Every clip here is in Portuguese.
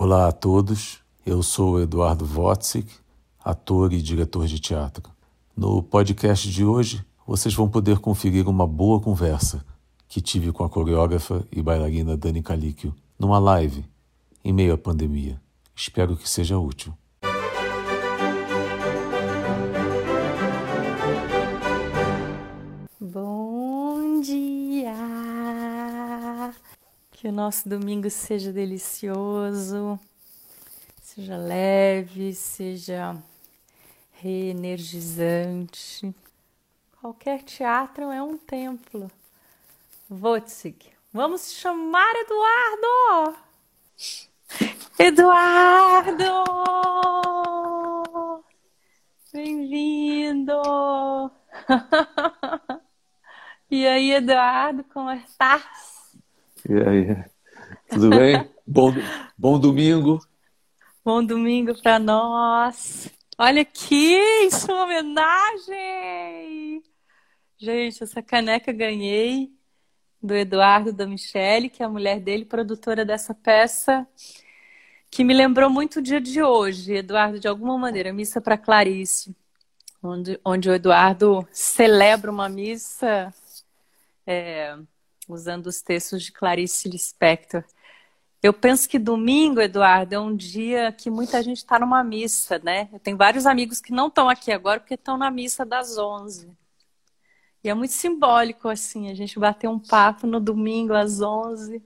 Olá a todos, eu sou Eduardo Wotzik, ator e diretor de teatro. No podcast de hoje, vocês vão poder conferir uma boa conversa que tive com a coreógrafa e bailarina Dani Calíquio numa live em meio à pandemia. Espero que seja útil. Que o nosso domingo seja delicioso, seja leve, seja reenergizante. Qualquer teatro é um templo. Wozig, vamos chamar Eduardo! Eduardo! Bem-vindo! e aí, Eduardo, como estás? E aí? Tudo bem? bom, bom domingo. Bom domingo para nós. Olha aqui, em sua homenagem. Gente, essa caneca ganhei do Eduardo da Michele, que é a mulher dele, produtora dessa peça, que me lembrou muito o dia de hoje, Eduardo, de alguma maneira, missa para Clarice, onde, onde o Eduardo celebra uma missa é, usando os textos de Clarice Lispector. Eu penso que domingo, Eduardo, é um dia que muita gente está numa missa, né? Eu tenho vários amigos que não estão aqui agora porque estão na missa das 11. E é muito simbólico, assim, a gente bater um papo no domingo às 11,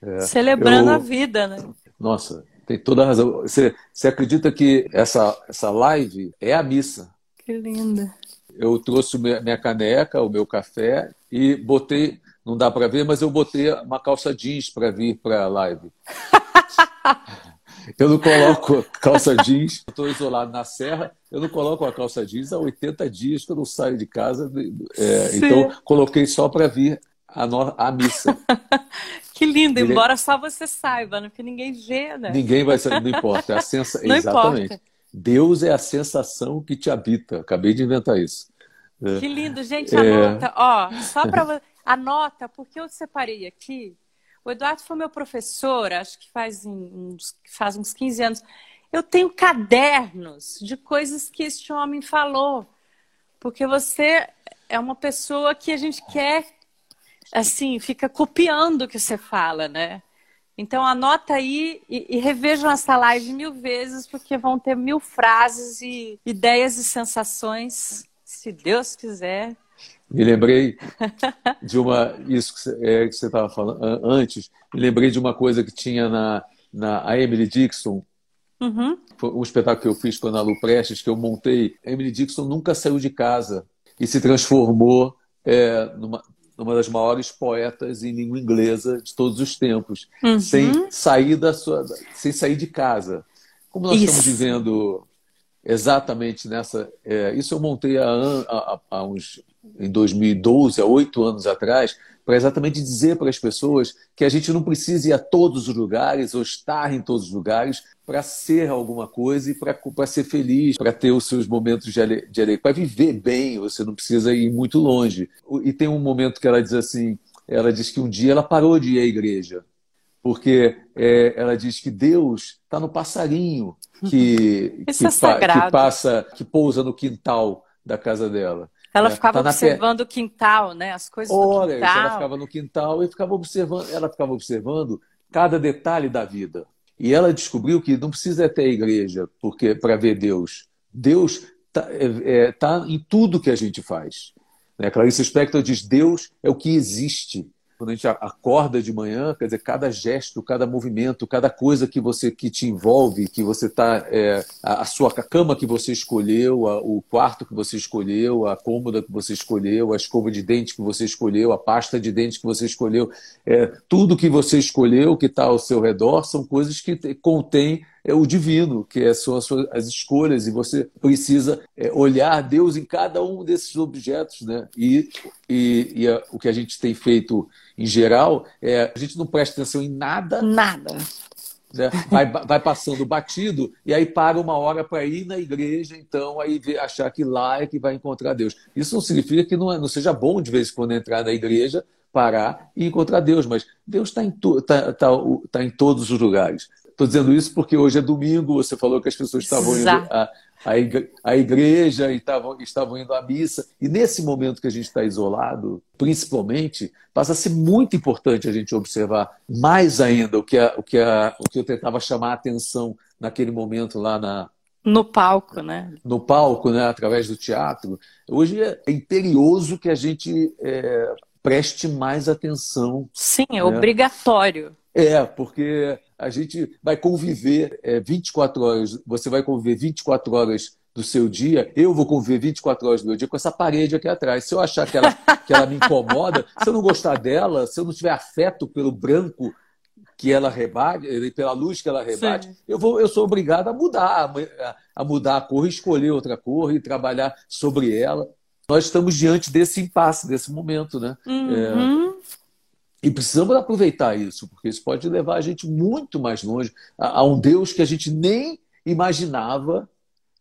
é, celebrando eu... a vida, né? Nossa, tem toda a razão. Você, você acredita que essa, essa live é a missa? Que linda. Eu trouxe minha caneca, o meu café e botei não dá para ver, mas eu botei uma calça jeans para vir para a live. eu não coloco calça jeans, estou isolado na serra, eu não coloco a calça jeans há 80 dias que eu não saio de casa. É, então, coloquei só para vir a, no, a missa. que lindo, embora só você saiba, né? porque ninguém vê, né? Ninguém vai saber, não importa. É a sensa... não Exatamente. Importa. Deus é a sensação que te habita. Acabei de inventar isso. Que lindo, gente, anota. É... Ó, só para Anota, porque eu separei aqui. O Eduardo foi meu professor, acho que faz uns, faz uns 15 anos. Eu tenho cadernos de coisas que este homem falou. Porque você é uma pessoa que a gente quer, assim, fica copiando o que você fala, né? Então anota aí e, e revejam essa live mil vezes, porque vão ter mil frases e ideias e sensações, se Deus quiser, me lembrei de uma. Isso que é, você estava falando antes, me lembrei de uma coisa que tinha na, na a Emily Dixon. Uhum. Um espetáculo que eu fiz com a Ana Lu Prestes, que eu montei. A Emily Dixon nunca saiu de casa e se transformou é, numa, numa das maiores poetas em língua inglesa de todos os tempos, uhum. sem sair da sua, sem sair de casa. Como nós Isso. estamos vivendo exatamente nessa. É, isso eu montei há, há, há, uns em 2012, há oito anos atrás, para exatamente dizer para as pessoas que a gente não precisa ir a todos os lugares ou estar em todos os lugares para ser alguma coisa e para ser feliz, para ter os seus momentos de alegria, para viver bem, você não precisa ir muito longe. E tem um momento que ela diz assim, ela diz que um dia ela parou de ir à igreja, porque é, ela diz que Deus está no passarinho que, que, é que, passa, que pousa no quintal da casa dela. Ela é, ficava tá observando o quintal, né? As coisas Olha, do quintal. ela ficava no quintal e ficava observando, ela ficava observando cada detalhe da vida. E ela descobriu que não precisa ter a igreja porque para ver Deus. Deus está é, é, tá em tudo que a gente faz. Né? Clarice Spector diz: Deus é o que existe quando a gente acorda de manhã, quer dizer, cada gesto, cada movimento, cada coisa que você que te envolve, que você está, é, a, a, sua a cama que você escolheu, a, o quarto que você escolheu, a cômoda que você escolheu, a escova de dente que você escolheu, a pasta de dente que você escolheu, é, tudo que você escolheu, que está ao seu redor, são coisas que contêm é o divino, que é, são as, suas, as escolhas, e você precisa é, olhar Deus em cada um desses objetos. Né? E, e, e a, o que a gente tem feito em geral é a gente não presta atenção em nada. Nada. Né? Vai, vai passando batido e aí para uma hora para ir na igreja, então aí achar que lá é que vai encontrar Deus. Isso não significa que não, é, não seja bom de vez em quando entrar na igreja, parar e encontrar Deus, mas Deus está em, tá, tá, tá em todos os lugares. Estou dizendo isso porque hoje é domingo, você falou que as pessoas estavam indo à, à igreja e estavam, estavam indo à missa. E nesse momento que a gente está isolado, principalmente, passa a ser muito importante a gente observar mais ainda o que, a, o que, a, o que eu tentava chamar a atenção naquele momento lá na, no palco, né? No palco, né? Através do teatro. Hoje é imperioso que a gente é, preste mais atenção. Sim, é né? obrigatório. É, porque a gente vai conviver é, 24 horas, você vai conviver 24 horas do seu dia, eu vou conviver 24 horas do meu dia com essa parede aqui atrás. Se eu achar que ela, que ela me incomoda, se eu não gostar dela, se eu não tiver afeto pelo branco que ela rebate, pela luz que ela rebate, eu, vou, eu sou obrigado a mudar, a, a mudar a cor, escolher outra cor e trabalhar sobre ela. Nós estamos diante desse impasse, desse momento, né? Uhum. É, e precisamos aproveitar isso, porque isso pode levar a gente muito mais longe a, a um Deus que a gente nem imaginava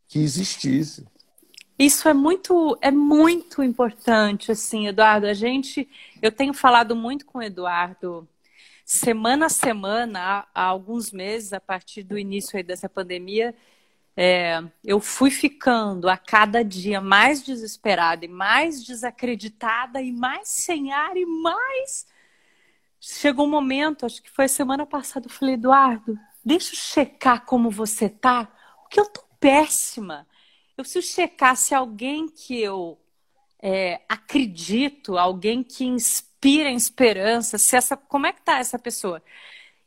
que existisse. Isso é muito, é muito importante, assim, Eduardo. A gente, eu tenho falado muito com o Eduardo semana a semana, há, alguns meses, a partir do início dessa pandemia, é, eu fui ficando a cada dia mais desesperada e mais desacreditada e mais sem ar e mais chegou um momento, acho que foi semana passada, eu falei, Eduardo, deixa eu checar como você tá, porque eu tô péssima. Eu preciso checar se alguém que eu é, acredito, alguém que inspira esperança, se essa, como é que tá essa pessoa?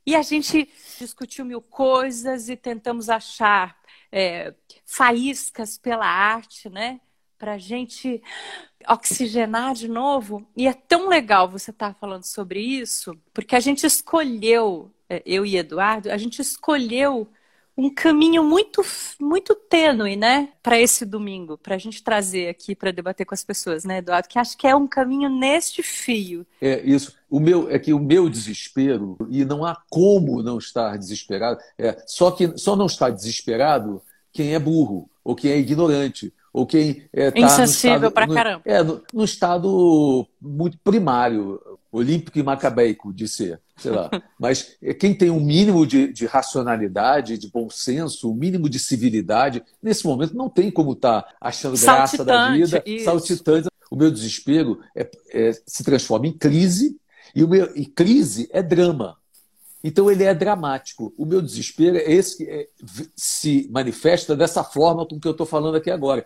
E a gente discutiu mil coisas e tentamos achar é, faíscas pela arte, né? Para a gente oxigenar de novo. E é tão legal você estar tá falando sobre isso, porque a gente escolheu, é, eu e Eduardo, a gente escolheu um caminho muito, muito tênue, né, para esse domingo, para a gente trazer aqui para debater com as pessoas, né, Eduardo? Que acho que é um caminho neste fio. É isso. O meu é que o meu desespero e não há como não estar desesperado. É só que só não está desesperado quem é burro ou quem é ignorante ou quem é, tá insensível para caramba. É, no, no, estado muito primário, olímpico e macabeico de ser, sei lá. Mas é, quem tem um mínimo de, de, racionalidade, de bom senso, um mínimo de civilidade, nesse momento não tem como estar tá achando graça da vida, isso. saltitante. O meu desespero é, é, se transforma em crise e, meu, e crise é drama. Então ele é dramático. O meu desespero é esse que é, se manifesta dessa forma com que eu estou falando aqui agora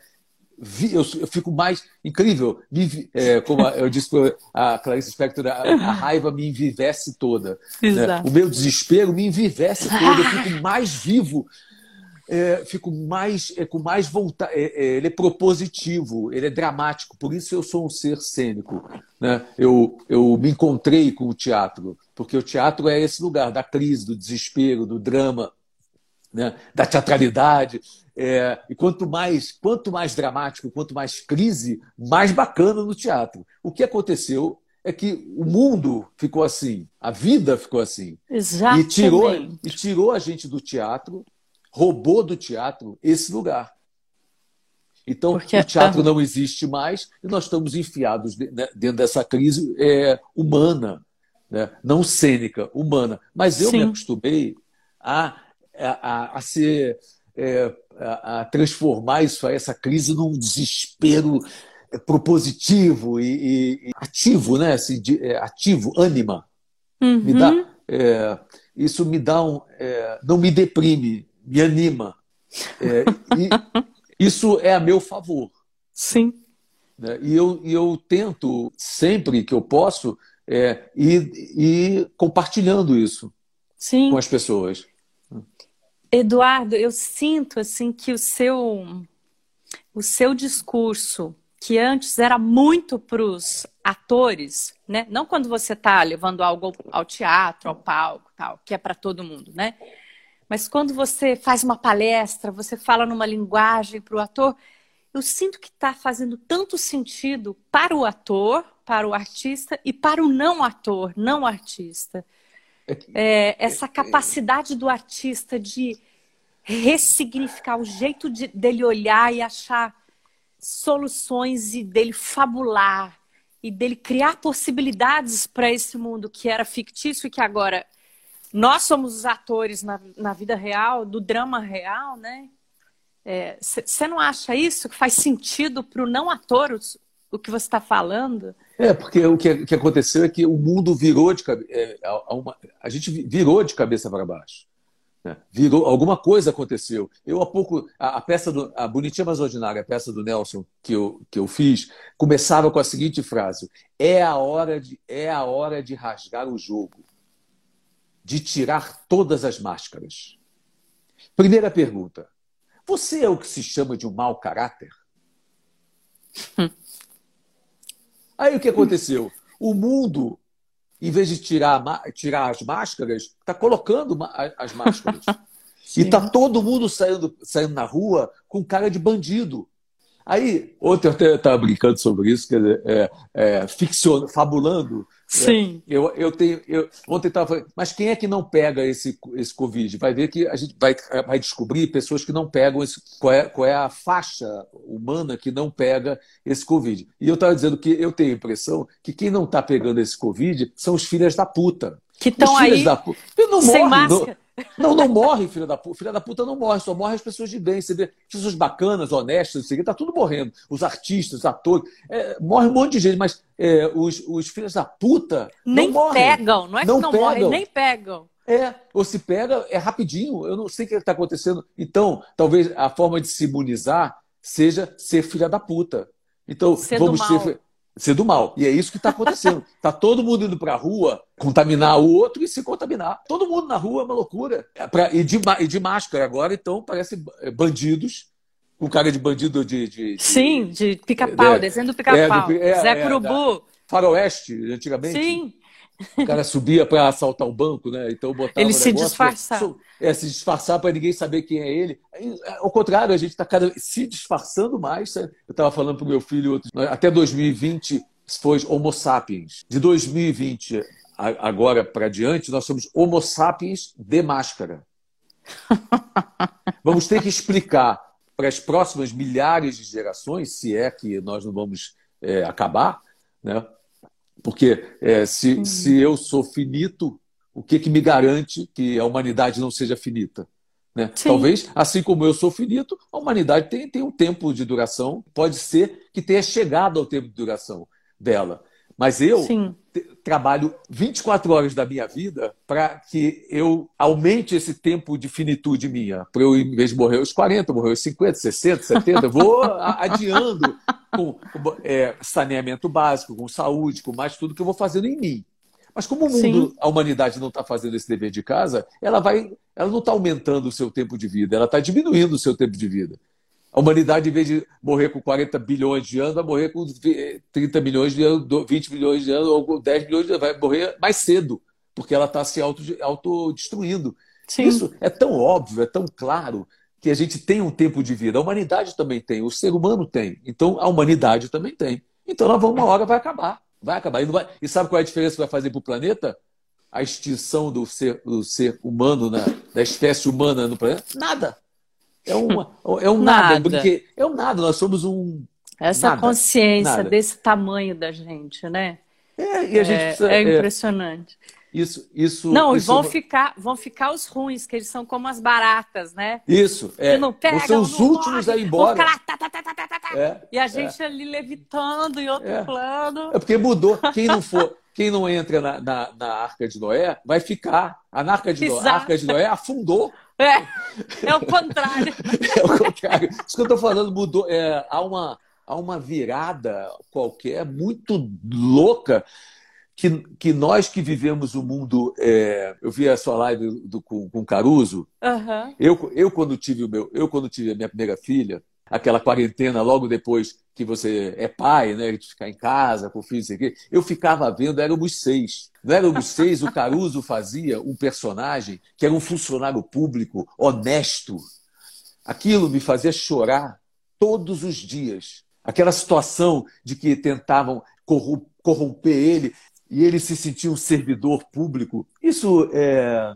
eu, eu, fico mais incrível. Me, é, como eu disse para a Clarice Spector, a, a, raiva me envivece toda. Né? O meu desespero me envivece todo. Eu fico mais vivo, é, fico mais é, com mais vontade. É, é, ele é propositivo, ele é dramático. Por isso eu sou um ser cênico. Né? Eu, eu me encontrei com o teatro, porque o teatro é esse lugar da crise, do desespero, do drama. Né? da teatralidade, é, e quanto mais, quanto mais dramático, quanto mais crise, mais bacana no teatro. O que aconteceu é que o mundo ficou assim, a vida ficou assim. Exatamente. E tirou, e tirou a gente do teatro, roubou do teatro esse lugar. Então, Porque... o teatro não existe mais e nós estamos enfiados né, dentro dessa crise é, humana, né? não cênica, humana. Mas eu Sim. me acostumei a, a, a ser é, a, a, transformar isso, essa crise, num desespero é, propositivo e, e ativo, né? Assim, de, é, ativo, ânima. Uhum. Me dá, é, isso me dá um. É, não me deprime, me anima. É, e isso é a meu favor. Sim. Né? E eu, e eu tento, sempre que eu posso, é, ir, ir compartilhando isso Sim. com as pessoas. Eduardo, eu sinto assim que o seu o seu discurso, que antes era muito para os atores, né? Não quando você está levando algo ao teatro, ao palco, tal, que é para todo mundo, né? Mas quando você faz uma palestra, você fala numa linguagem para o ator, eu sinto que está fazendo tanto sentido para o ator, para o artista e para o não ator, não artista. É, essa capacidade do artista de ressignificar o jeito de, dele olhar e achar soluções e dele fabular e dele criar possibilidades para esse mundo que era fictício e que agora nós somos os atores na, na vida real, do drama real, né? Você é, não acha isso que faz sentido para o não ator o, o que você está falando? É, porque o que, que, aconteceu é que o mundo virou de cabeça. É, a, a, gente virou de cabeça para baixo. Né? Virou, alguma coisa aconteceu. Eu há pouco, a, a, peça do. A Bonitinha Mas Ordinária, a peça do Nelson que eu, que eu fiz, começava com a seguinte frase: é a hora de, é a hora de rasgar o jogo, de tirar todas as máscaras. Primeira pergunta: você é o que se chama de um mau caráter? Aí o que aconteceu? O mundo, em vez de tirar, tirar as máscaras, está colocando as máscaras. e está todo mundo saindo, saindo na rua com cara de bandido. Aí, ontem eu até estava brincando sobre isso, quer dizer, é, é, ficcion, fabulando. Sim. É, eu, eu tenho. Eu, ontem estava falando, mas quem é que não pega esse, esse Covid? Vai ver que a gente vai, vai descobrir pessoas que não pegam esse, qual, é, qual é a faixa humana que não pega esse Covid. E eu estava dizendo que eu tenho a impressão que quem não está pegando esse Covid são os filhos da puta. Que estão aí. Da puta. Não sem morre, máscara. Não, não, não morre, filha da puta. Filha da puta não morre, só morre as pessoas de bem. Você vê pessoas bacanas, honestas, aqui, tá tudo morrendo. Os artistas, os atores. É, morre um monte de gente, mas é, os, os filhos da puta nem não morrem. pegam, não é que não, não morrem, nem pegam. É, ou se pega, é rapidinho. Eu não sei o que está acontecendo. Então, talvez a forma de se imunizar seja ser filha da puta. Então, ser vamos ser ser do mal. E é isso que está acontecendo. Está todo mundo indo para a rua contaminar o outro e se contaminar. Todo mundo na rua é uma loucura. É pra, e, de, e de máscara agora, então, parece bandidos com cara de bandido de. de, de Sim, de pica-pau, é, desenho do pica-pau. É, é, Zé Curubu. faroeste, antigamente. Sim. O cara subia para assaltar o banco, né? Então botava. Ele se disfarçar. É, se disfarçar para ninguém saber quem é ele. Ao contrário, a gente está se disfarçando mais. Eu estava falando para o meu filho outro, até 2020 foi Homo sapiens. De 2020 agora para diante, nós somos Homo sapiens de máscara. Vamos ter que explicar para as próximas milhares de gerações, se é que nós não vamos é, acabar, né? Porque é, se, uhum. se eu sou finito, o que, que me garante que a humanidade não seja finita? Né? Talvez, assim como eu sou finito, a humanidade tem, tem um tempo de duração, pode ser que tenha chegado ao tempo de duração dela. Mas eu trabalho 24 horas da minha vida para que eu aumente esse tempo de finitude minha. Para eu, em vez de morrer aos 40, morrer aos 50, 60, 70, vou adiando com, com é, saneamento básico, com saúde, com mais tudo que eu vou fazendo em mim. Mas como o mundo, Sim. a humanidade não está fazendo esse dever de casa, ela vai, ela não está aumentando o seu tempo de vida, ela está diminuindo o seu tempo de vida. A humanidade, em vez de morrer com 40 bilhões de anos, vai morrer com 30 milhões de anos, 20 milhões de anos, ou 10 milhões de anos, vai morrer mais cedo, porque ela está se autodestruindo. Auto Isso é tão óbvio, é tão claro, que a gente tem um tempo de vida. A humanidade também tem, o ser humano tem. Então, a humanidade também tem. Então, nós vamos, uma hora vai acabar. Vai acabar. E, vai... e sabe qual é a diferença que vai fazer para o planeta? A extinção do ser, do ser humano, na, da espécie humana no planeta? Nada. É, uma, é um nada. nada. Porque é um nada. Nós somos um. Essa nada, consciência nada. desse tamanho da gente, né? É, e a gente é, precisa, é impressionante. Isso, isso. Não, isso... e vão ficar, vão ficar os ruins, que eles são como as baratas, né? Isso, é. Que não pegam, são os últimos morre, a ir embora. Tá, tá, tá, é, e a gente é. ali levitando em outro é. plano. É porque mudou. Quem não for, quem não entra na, na, na Arca de Noé vai ficar. A Arca de, Noé, a Arca de Noé afundou. É, é o contrário. é o contrário. Isso que eu estou falando mudou. É, há, uma, há uma virada qualquer muito louca que, que nós que vivemos o mundo. É, eu vi a sua live do, com, com Caruso. Uhum. Eu, eu, quando tive o meu, eu, quando tive a minha primeira filha, aquela quarentena logo depois que você é pai, né, de ficar em casa com o filho, sei eu ficava vendo, éramos seis. Não éramos seis, o Caruso fazia um personagem que era um funcionário público honesto. Aquilo me fazia chorar todos os dias. Aquela situação de que tentavam corromper ele e ele se sentia um servidor público. Isso é,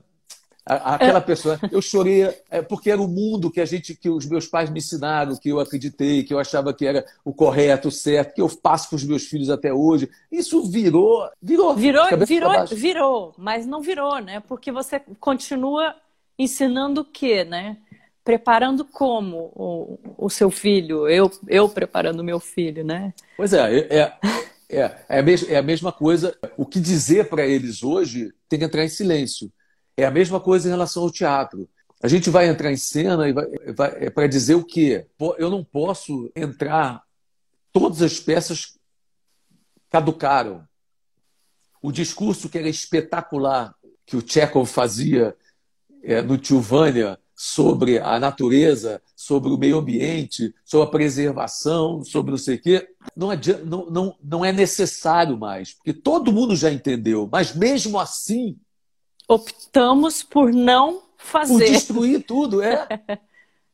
Aquela é. pessoa, eu chorei é, porque era o mundo que a gente, que os meus pais me ensinaram, que eu acreditei, que eu achava que era o correto, o certo, que eu passo para os meus filhos até hoje. Isso virou, virou, virou, virou, virou, mas não virou, né? Porque você continua ensinando o quê, né? Preparando como o, o seu filho, eu, eu preparando meu filho, né? Pois é, é, é, é, a, mes, é a mesma coisa. O que dizer para eles hoje tem que entrar em silêncio é a mesma coisa em relação ao teatro. A gente vai entrar em cena e vai, vai é para dizer o quê? Eu não posso entrar. Todas as peças caducaram. O discurso que era espetacular que o Chekhov fazia é, no Tilvânia sobre a natureza, sobre o meio ambiente, sobre a preservação, sobre não sei o quê, não, adianta, não, não, não é necessário mais, porque todo mundo já entendeu. Mas mesmo assim, optamos por não fazer. Por destruir tudo, é.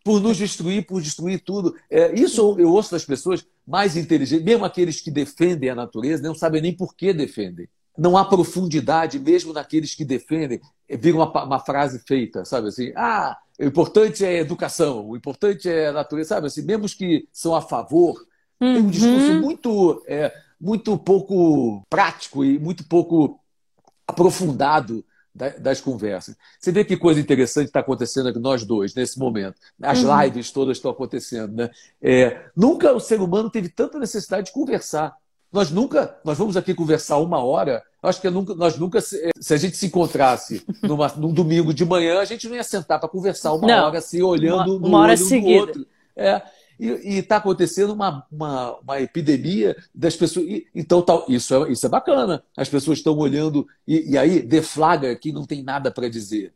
por nos destruir, por destruir tudo. É, isso eu ouço das pessoas mais inteligentes, mesmo aqueles que defendem a natureza, não sabem nem por que defendem. Não há profundidade mesmo naqueles que defendem. É, vira uma, uma frase feita, sabe assim? Ah, o importante é a educação, o importante é a natureza, sabe assim? Mesmo os que são a favor, uhum. tem um discurso uhum. muito, é, muito pouco prático e muito pouco aprofundado das conversas. Você vê que coisa interessante está acontecendo aqui, nós dois, nesse momento. As uhum. lives todas estão acontecendo. Né? É, nunca o ser humano teve tanta necessidade de conversar. Nós nunca, nós vamos aqui conversar uma hora. Acho que nunca, nós nunca, se, se a gente se encontrasse numa, num domingo de manhã, a gente não ia sentar para conversar uma não, hora assim, olhando uma, no uma hora olho seguida. do outro. É, e está acontecendo uma, uma, uma, epidemia das pessoas. E, então, tal, isso, é, isso é bacana. As pessoas estão olhando, e, e, aí deflaga que não tem nada para dizer.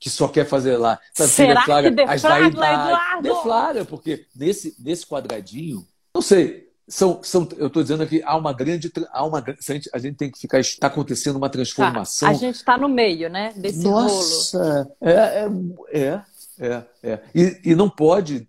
Que só quer fazer lá. Sabe, Será que deflaga, que Eduardo? Deflaga, porque nesse, nesse quadradinho, não sei, são, são, eu estou dizendo aqui, há uma grande. Há uma, a, gente, a gente tem que ficar. Está acontecendo uma transformação. Tá, a gente está no meio, né? Desse Nossa, rolo. É, é, é, é, é. E, e não pode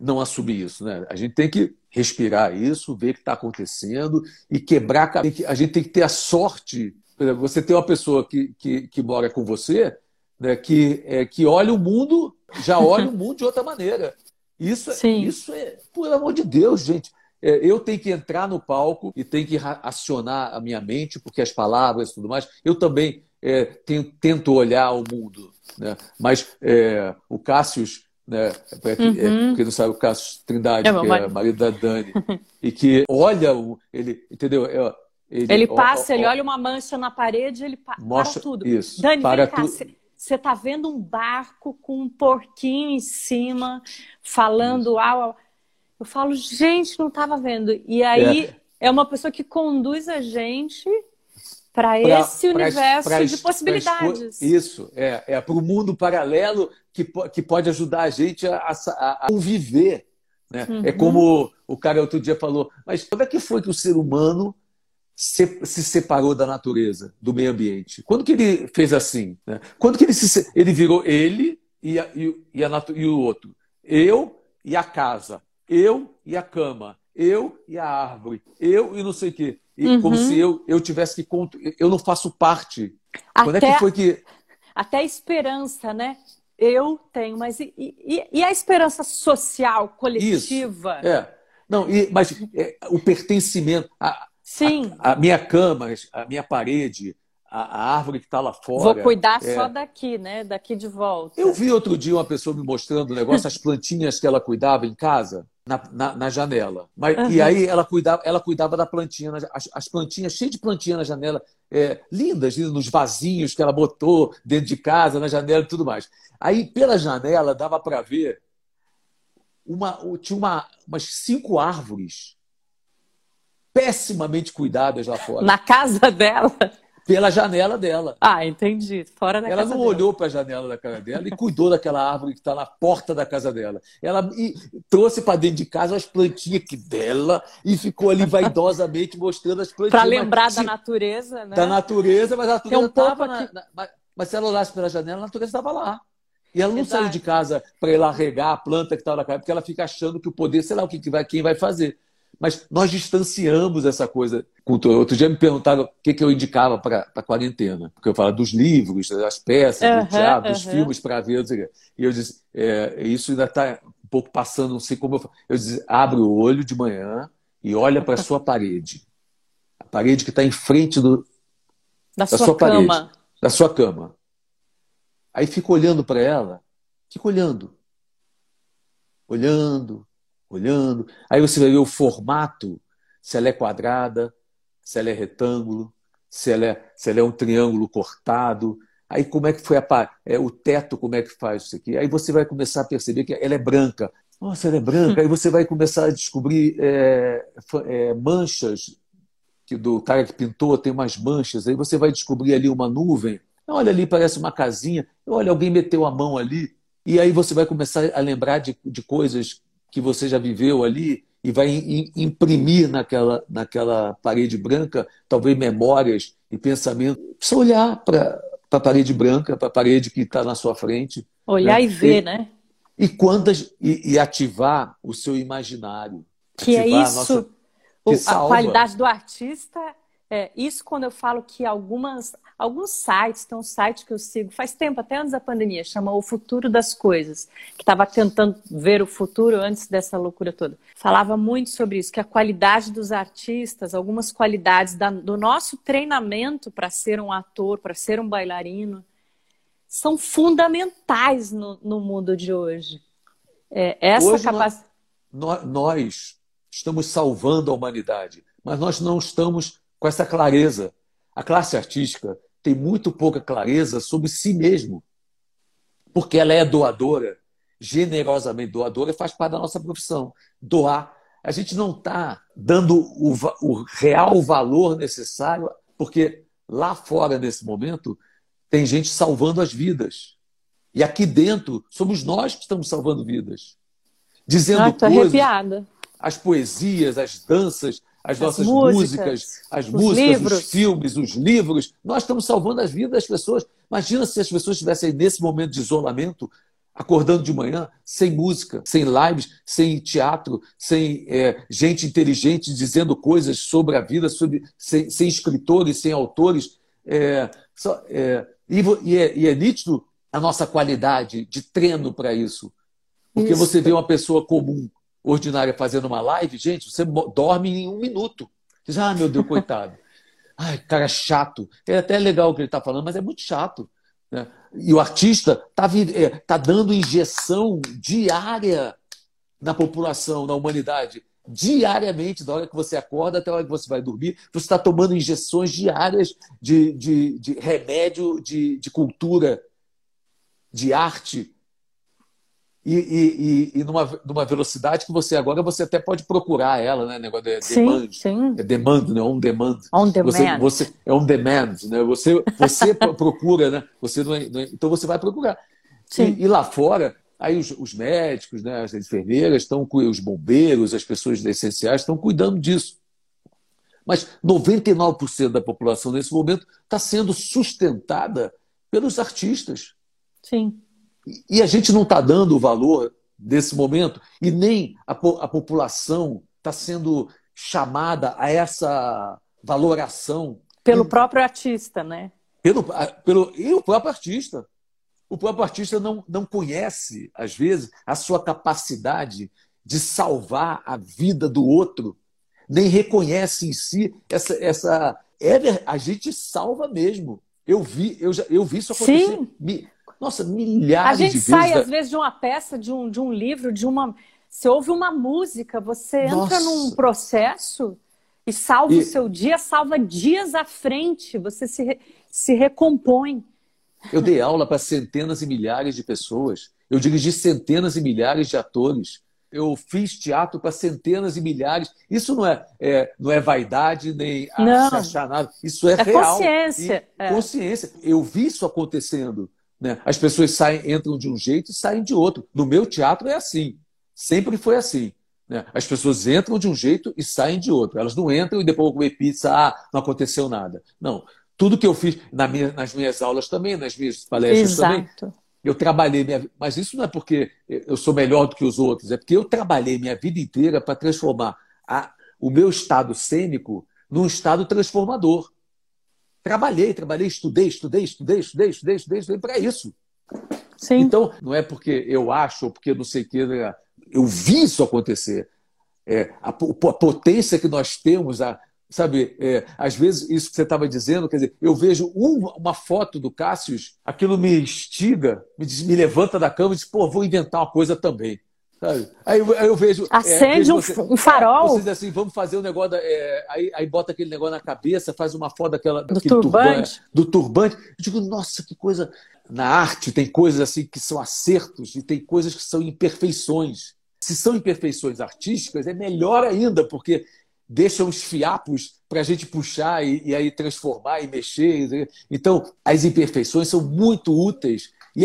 não assumir isso. Né? A gente tem que respirar isso, ver o que está acontecendo e quebrar. A gente tem que ter a sorte. Você tem uma pessoa que, que, que mora com você né, que, é, que olha o mundo, já olha o mundo de outra maneira. Isso, é, Sim. isso é, por amor de Deus, gente. É, eu tenho que entrar no palco e tenho que acionar a minha mente, porque as palavras e tudo mais. Eu também é, tenho, tento olhar o mundo. Né? Mas é, o Cássius né? É, é uhum. porque não sabe o Cássio Trindade, é, que é marido da Dani, e que olha o. Ele, entendeu? É, ele, ele passa, ó, ó, ele olha uma mancha na parede, ele pa mostra, para tudo. Isso, Dani, para vem cá, você está vendo um barco com um porquinho em cima, falando au, Eu falo, gente, não estava vendo. E aí é. é uma pessoa que conduz a gente para esse universo pra, de possibilidades. isso, é, é para o mundo paralelo que, que pode ajudar a gente a, a, a conviver. Né? Uhum. É como o cara outro dia falou, mas quando é que foi que o ser humano se, se separou da natureza, do meio ambiente? Quando que ele fez assim? Né? Quando que ele, se, ele virou ele e, a, e, e, a, e o outro? Eu e a casa, eu e a cama, eu e a árvore, eu e não sei o quê. E uhum. como se eu, eu tivesse que. Eu não faço parte. Até, Quando é que foi que. Até a esperança, né? Eu tenho, mas e, e, e a esperança social, coletiva? Isso, é. Não, e, mas é, o pertencimento. A, Sim. A, a, minha cama, a minha parede, a, a árvore que está lá fora. Vou cuidar é... só daqui, né? Daqui de volta. Eu vi outro dia uma pessoa me mostrando um negócio, as plantinhas que ela cuidava em casa na, na, na janela. Mas, uhum. E aí ela cuidava, ela cuidava da plantinha, as, as plantinhas, cheias de plantinha na janela, é, lindas, lindas, nos vasinhos que ela botou dentro de casa, na janela e tudo mais. Aí pela janela dava para ver uma, tinha uma, umas cinco árvores pessimamente cuidadas lá fora. Na casa dela? Pela janela dela. Ah, entendi. Fora da ela não dela. olhou para a janela da casa dela e cuidou daquela árvore que está na porta da casa dela. Ela trouxe para dentro de casa as plantinhas que dela e ficou ali vaidosamente mostrando as plantinhas. Para lembrar mas, da natureza, né? Da natureza, mas a natureza estava um na, na, mas, mas se ela olhasse pela janela, a natureza estava lá. E ela não Exato. saiu de casa para ir lá regar a planta que estava na casa, porque ela fica achando que o poder, sei lá o que vai, quem vai fazer. Mas nós distanciamos essa coisa. Outro dia me perguntaram o que, que eu indicava para a quarentena. Porque eu falo dos livros, das peças, uhum, do teatro, dos filmes para ver. E eu disse, é, isso ainda está um pouco passando, não sei como eu Eu disse, abre o olho de manhã e olha para a sua parede. A parede que está em frente do, da, da sua, sua parede. Da sua cama. Aí fica olhando para ela, fica olhando. Olhando, olhando. Aí você vai ver o formato, se ela é quadrada, se ela é retângulo, se ela é, se ela é um triângulo cortado. Aí como é que foi a, é, o teto, como é que faz isso aqui? Aí você vai começar a perceber que ela é branca. Nossa, ela é branca. Aí você vai começar a descobrir é, é, manchas que do cara que pintou tem umas manchas. Aí você vai descobrir ali uma nuvem. Olha ali, parece uma casinha. Olha, alguém meteu a mão ali. E aí você vai começar a lembrar de, de coisas que você já viveu ali e vai imprimir naquela, naquela parede branca, talvez memórias e pensamentos. Precisa olhar para a parede branca, para a parede que está na sua frente. Olhar né? e ver, e, né? E, quantas, e, e, ativar o seu imaginário. Que é isso. Nossa, que a qualidade do artista é, isso quando eu falo que algumas, alguns sites, tem um site que eu sigo faz tempo, até antes da pandemia, chama O Futuro das Coisas, que estava tentando ver o futuro antes dessa loucura toda. Falava muito sobre isso, que a qualidade dos artistas, algumas qualidades da, do nosso treinamento para ser um ator, para ser um bailarino, são fundamentais no, no mundo de hoje. É, essa capacidade. Nós, nós estamos salvando a humanidade, mas nós não estamos com essa clareza. A classe artística tem muito pouca clareza sobre si mesmo, porque ela é doadora, generosamente doadora, faz parte da nossa profissão. Doar. A gente não está dando o, o real valor necessário, porque lá fora, nesse momento, tem gente salvando as vidas. E aqui dentro, somos nós que estamos salvando vidas. Dizendo ah, coisas. Arrepiada. As poesias, as danças, as, as nossas músicas, músicas as os músicas, livros. os filmes, os livros. Nós estamos salvando as vidas das pessoas. Imagina se as pessoas estivessem nesse momento de isolamento, acordando de manhã, sem música, sem lives, sem teatro, sem é, gente inteligente dizendo coisas sobre a vida, sobre, sem, sem escritores, sem autores. É, só, é, e, e, é, e é nítido a nossa qualidade de treino para isso. Porque isso. você vê uma pessoa comum ordinária fazendo uma live, gente, você dorme em um minuto. Diz, ah, meu Deus, coitado. Ai, cara chato. É até legal o que ele está falando, mas é muito chato. Né? E o artista está é, tá dando injeção diária na população, na humanidade. Diariamente, da hora que você acorda até a hora que você vai dormir, você está tomando injeções diárias de, de, de remédio, de, de cultura, de arte, e, e, e, numa, numa velocidade que você agora você até pode procurar ela, né? Negócio de sim, demand. Sim. É demand, né? On demand. On demand. Você, você, é on demand, né? Você, você procura, né? Você não é, não é, então você vai procurar. Sim. E, e lá fora, aí os, os, médicos, né? As enfermeiras estão os bombeiros, as pessoas essenciais estão cuidando disso. Mas 99% da população nesse momento está sendo sustentada pelos artistas. Sim. E a gente não está dando o valor desse momento, e nem a, a população está sendo chamada a essa valoração. Pelo e, próprio artista, né? Pelo, pelo, e o próprio artista. O próprio artista não, não conhece, às vezes, a sua capacidade de salvar a vida do outro, nem reconhece em si essa. essa é, a gente salva mesmo. Eu vi, eu já, eu vi isso acontecer. Sim. Nossa, milhares de vezes. A gente sai, da... às vezes, de uma peça, de um, de um livro, de uma. Você ouve uma música, você Nossa. entra num processo e salva e... o seu dia, salva dias à frente, você se, re... se recompõe. Eu dei aula para centenas e milhares de pessoas. Eu dirigi centenas e milhares de atores. Eu fiz teatro para centenas e milhares. Isso não é, é não é vaidade nem não. achar nada. Isso é, é real. Consciência. É. Consciência. Eu vi isso acontecendo. Né? As pessoas saem, entram de um jeito e saem de outro. No meu teatro é assim. Sempre foi assim. Né? As pessoas entram de um jeito e saem de outro. Elas não entram e depois vão comer pizza, ah, não aconteceu nada. Não. Tudo que eu fiz na minha, nas minhas aulas também, nas minhas palestras Exato. também, eu trabalhei minha Mas isso não é porque eu sou melhor do que os outros, é porque eu trabalhei minha vida inteira para transformar a, o meu estado cênico num estado transformador. Trabalhei, trabalhei, estudei, estudei, estudei, estudei, estudei, estudei, estudei para isso. Sim. Então, não é porque eu acho ou porque não sei o que, né? eu vi isso acontecer. É, a, a, potência que nós temos, a, sabe, é, às vezes isso que você estava dizendo, quer dizer, eu vejo uma, uma foto do Cássio, aquilo me instiga, me, me levanta da cama e diz, pô, vou inventar uma coisa também. Sabe? Aí, eu, aí eu vejo. É, Acende é, um, você, um farol. Vocês assim, vamos fazer um negócio. Da, é, aí, aí bota aquele negócio na cabeça, faz uma foto daquela, do turbante. turbante. Do turbante. Eu digo, nossa, que coisa. Na arte tem coisas assim que são acertos e tem coisas que são imperfeições. Se são imperfeições artísticas, é melhor ainda, porque deixam os fiapos para a gente puxar e, e, aí transformar e mexer. Então, as imperfeições são muito úteis. E,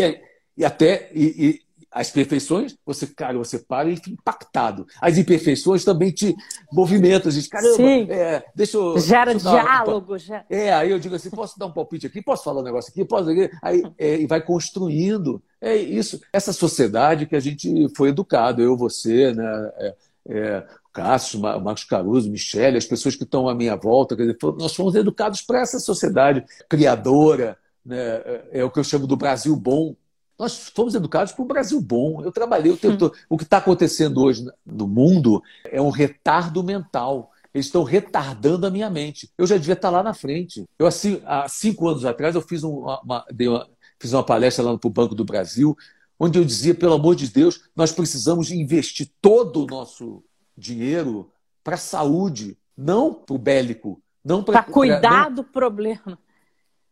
e até e, as perfeições, você, cara, você para e fica impactado. As imperfeições também te movimentam, diz, caramba, é, deixa eu. Gera deixa eu diálogo. Um... Já. É, aí eu digo assim, posso dar um palpite aqui? Posso falar um negócio aqui? Posso Aí é, e vai construindo. É isso. Essa sociedade que a gente foi educado, eu, você, né? É, é, Cássio, Marcos Caruso, Michele, as pessoas que estão à minha volta, quer dizer, nós fomos educados para essa sociedade criadora, né? é, é o que eu chamo do Brasil bom, nós fomos educados para um Brasil bom. Eu trabalhei o tempo todo. O que está acontecendo hoje no mundo é um retardo mental. Eles estão retardando a minha mente. Eu já devia estar lá na frente. Eu, assim, há cinco anos atrás, eu fiz uma, uma, uma fiz uma palestra lá para o Banco do Brasil, onde eu dizia, pelo amor de Deus, nós precisamos investir todo o nosso dinheiro para a saúde, não para o bélico. Não para cuidar não, do problema.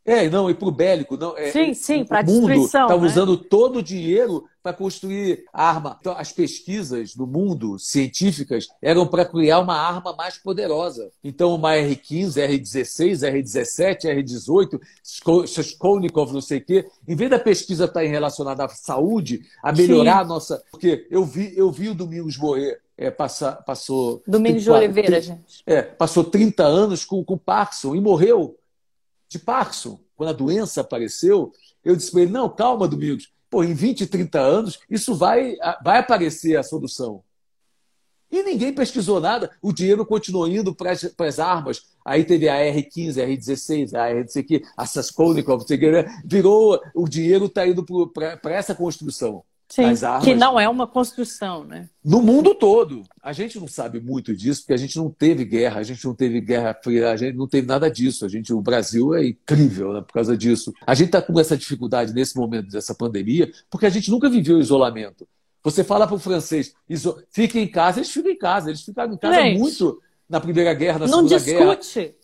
É, não, e para o bélico. Não, é, sim, sim, para a destruição. Está né? usando todo o dinheiro para construir arma. Então, as pesquisas do mundo científicas eram para criar uma arma mais poderosa. Então, uma R-15, R-16, R-17, R-18, Skolnikov, não sei o quê, em vez da pesquisa estar tá relacionada à saúde, a melhorar sim. a nossa. Porque eu vi, eu vi o Domingos morrer. É, passa, passou. Domingos de Oliveira, 30, gente. É, passou 30 anos com, com Parkinson e morreu de Parkinson, quando a doença apareceu, eu disse para ele: não, calma, Domingos, pô, em 20, 30 anos, isso vai, vai aparecer a solução. E ninguém pesquisou nada, o dinheiro continuou indo para as armas. Aí teve a R15, a R16, a R, não a Saskolnikov, né? virou, o dinheiro está indo para essa construção. Sim, armas, que não é uma construção, né? No mundo todo. A gente não sabe muito disso, porque a gente não teve guerra, a gente não teve guerra fria, a gente não teve nada disso. A gente, o Brasil é incrível né, por causa disso. A gente está com essa dificuldade nesse momento dessa pandemia, porque a gente nunca viveu isolamento. Você fala para o francês, fique em casa, eles ficam em casa. Eles ficaram em casa gente, muito na Primeira Guerra, na Segunda discute. Guerra. Não discute.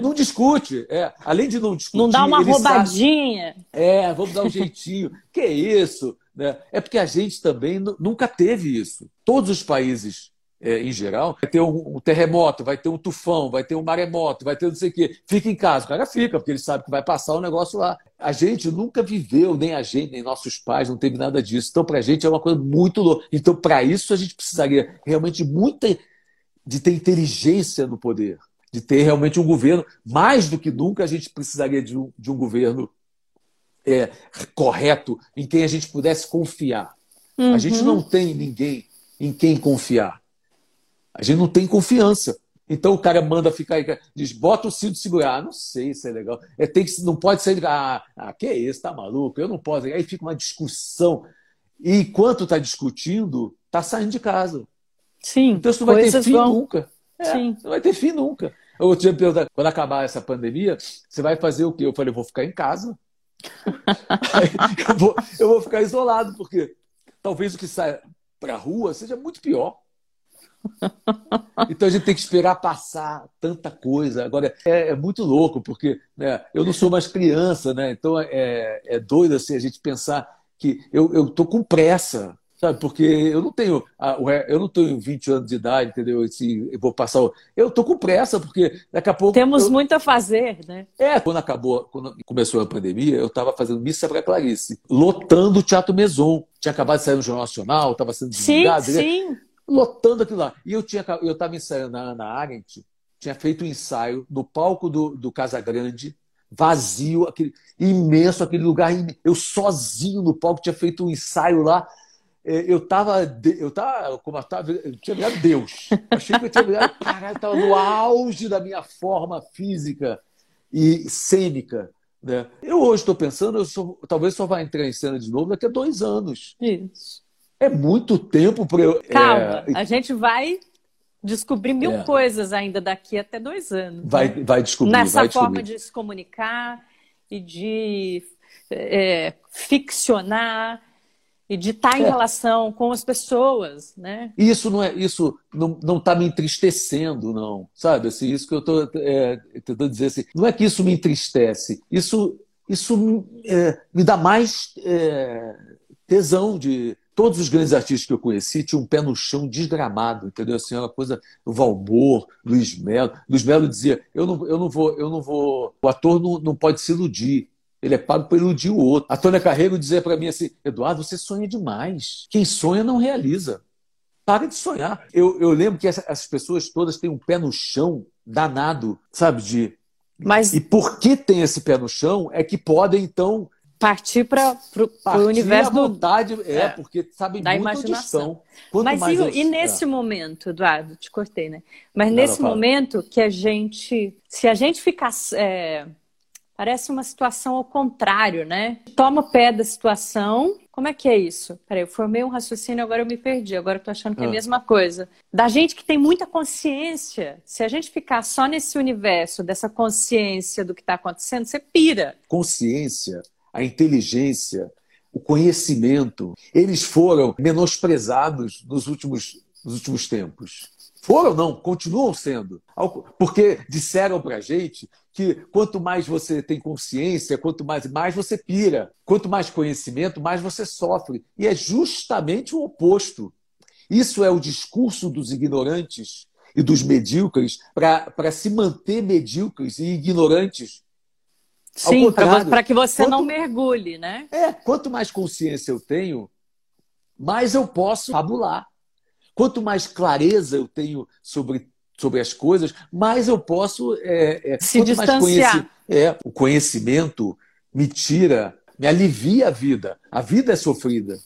Não discute. É. Além de não discutir. Não dá uma roubadinha. Sabe... É, vamos dar um jeitinho. que isso? Né? É porque a gente também nunca teve isso. Todos os países, é, em geral, vai ter um, um, terremoto, vai ter um tufão, vai ter um maremoto, vai ter não sei o quê. Fica em casa. O cara fica, porque ele sabe que vai passar o um negócio lá. A gente nunca viveu, nem a gente, nem nossos pais, não teve nada disso. Então, para a gente é uma coisa muito louca. Então, para isso, a gente precisaria realmente muita. de ter inteligência no poder de ter realmente um governo. Mais do que nunca, a gente precisaria de um, de um governo é, correto, em quem a gente pudesse confiar. Uhum. A gente uhum. não tem ninguém em quem confiar. A gente não tem confiança. Então o cara manda ficar aí, diz, bota o cinto de segurar. Ah, não sei se é legal. É, tem que, não pode sair. Ah, ah, que é isso, tá maluco? Eu não posso. Aí fica uma discussão. E enquanto está discutindo, está saindo de casa. Sim. Então isso não vai ter fim vão... nunca. É, Sim. Não vai ter fim nunca. Eu tinha perguntado, quando acabar essa pandemia, você vai fazer o quê? Eu falei, eu vou ficar em casa eu, vou, eu vou ficar isolado, porque talvez o que sai para a rua seja muito pior. Então a gente tem que esperar passar tanta coisa. Agora é, é muito louco, porque né, eu não sou mais criança, né? Então é, é doido assim, a gente pensar que eu estou com pressa. Sabe? Porque eu não tenho eu não tenho 20 anos de idade, entendeu? Assim, eu vou passar. Eu tô com pressa, porque daqui a pouco. Temos eu... muito a fazer, né? É, quando acabou, quando começou a pandemia, eu estava fazendo missa para Clarice, lotando o Teatro Maison. Tinha acabado de sair no Jornal Nacional, estava sendo divulgado. Sim, sim. Lotando aquilo lá. E eu tinha eu estava ensaiando na Ana Arendt, tinha feito um ensaio no palco do, do Casa Grande, vazio, aquele imenso, aquele lugar. Eu sozinho no palco tinha feito um ensaio lá eu estava, eu tava, como eu, tava, eu tinha virado Deus. Achei que eu tinha virado, caralho, estava no auge da minha forma física e cênica. Né? Eu hoje estou pensando, eu só, talvez só vá entrar em cena de novo daqui a dois anos. Isso. É muito tempo para eu. Calma, é... a gente vai descobrir mil é. coisas ainda daqui até dois anos. Vai, né? vai descobrir. Nessa vai forma descobrir. de se comunicar e de é, ficcionar e de estar em é. relação com as pessoas, né? Isso não é isso não não está me entristecendo, não, sabe? Assim, isso que eu estou é, tentando dizer assim, não é que isso me entristece, isso isso é, me dá mais é, tesão de todos os grandes artistas que eu conheci tinham um pé no chão desgramado, entendeu? Assim, uma coisa, o Valmor, Luiz Melo. Luiz Melo dizia: eu não, eu não vou, eu não vou. O ator não, não pode se iludir. Ele é pago para iludir o outro. A Tônia Carreiro dizia para mim assim: Eduardo, você sonha demais. Quem sonha não realiza. Para de sonhar. Eu, eu lembro que essas pessoas todas têm um pé no chão danado, sabe? De. Mas... E por que tem esse pé no chão é que podem, então, partir para o universo à vontade, do, é, é, porque sabem da muito imaginação. Mas e, eu, e, nesse é. momento, Eduardo, te cortei, né? Mas não, nesse momento que a gente, se a gente ficar é, Parece uma situação ao contrário, né? Toma o pé da situação. Como é que é isso? Peraí, eu formei um raciocínio, agora eu me perdi. Agora eu tô achando que é a ah. mesma coisa. Da gente que tem muita consciência, se a gente ficar só nesse universo dessa consciência do que está acontecendo, você pira. Consciência, a inteligência, o conhecimento, eles foram menosprezados nos últimos, nos últimos tempos. Foram, não, continuam sendo. Porque disseram para a gente que quanto mais você tem consciência, quanto mais, mais você pira. Quanto mais conhecimento, mais você sofre. E é justamente o oposto. Isso é o discurso dos ignorantes e dos medíocres para se manter medíocres e ignorantes. Sim, para que você quanto, não mergulhe, né? É, quanto mais consciência eu tenho, mais eu posso fabular. Quanto mais clareza eu tenho sobre, sobre as coisas, mais eu posso. É, é, Se distanciar. é, o conhecimento me tira, me alivia a vida. A vida é sofrida,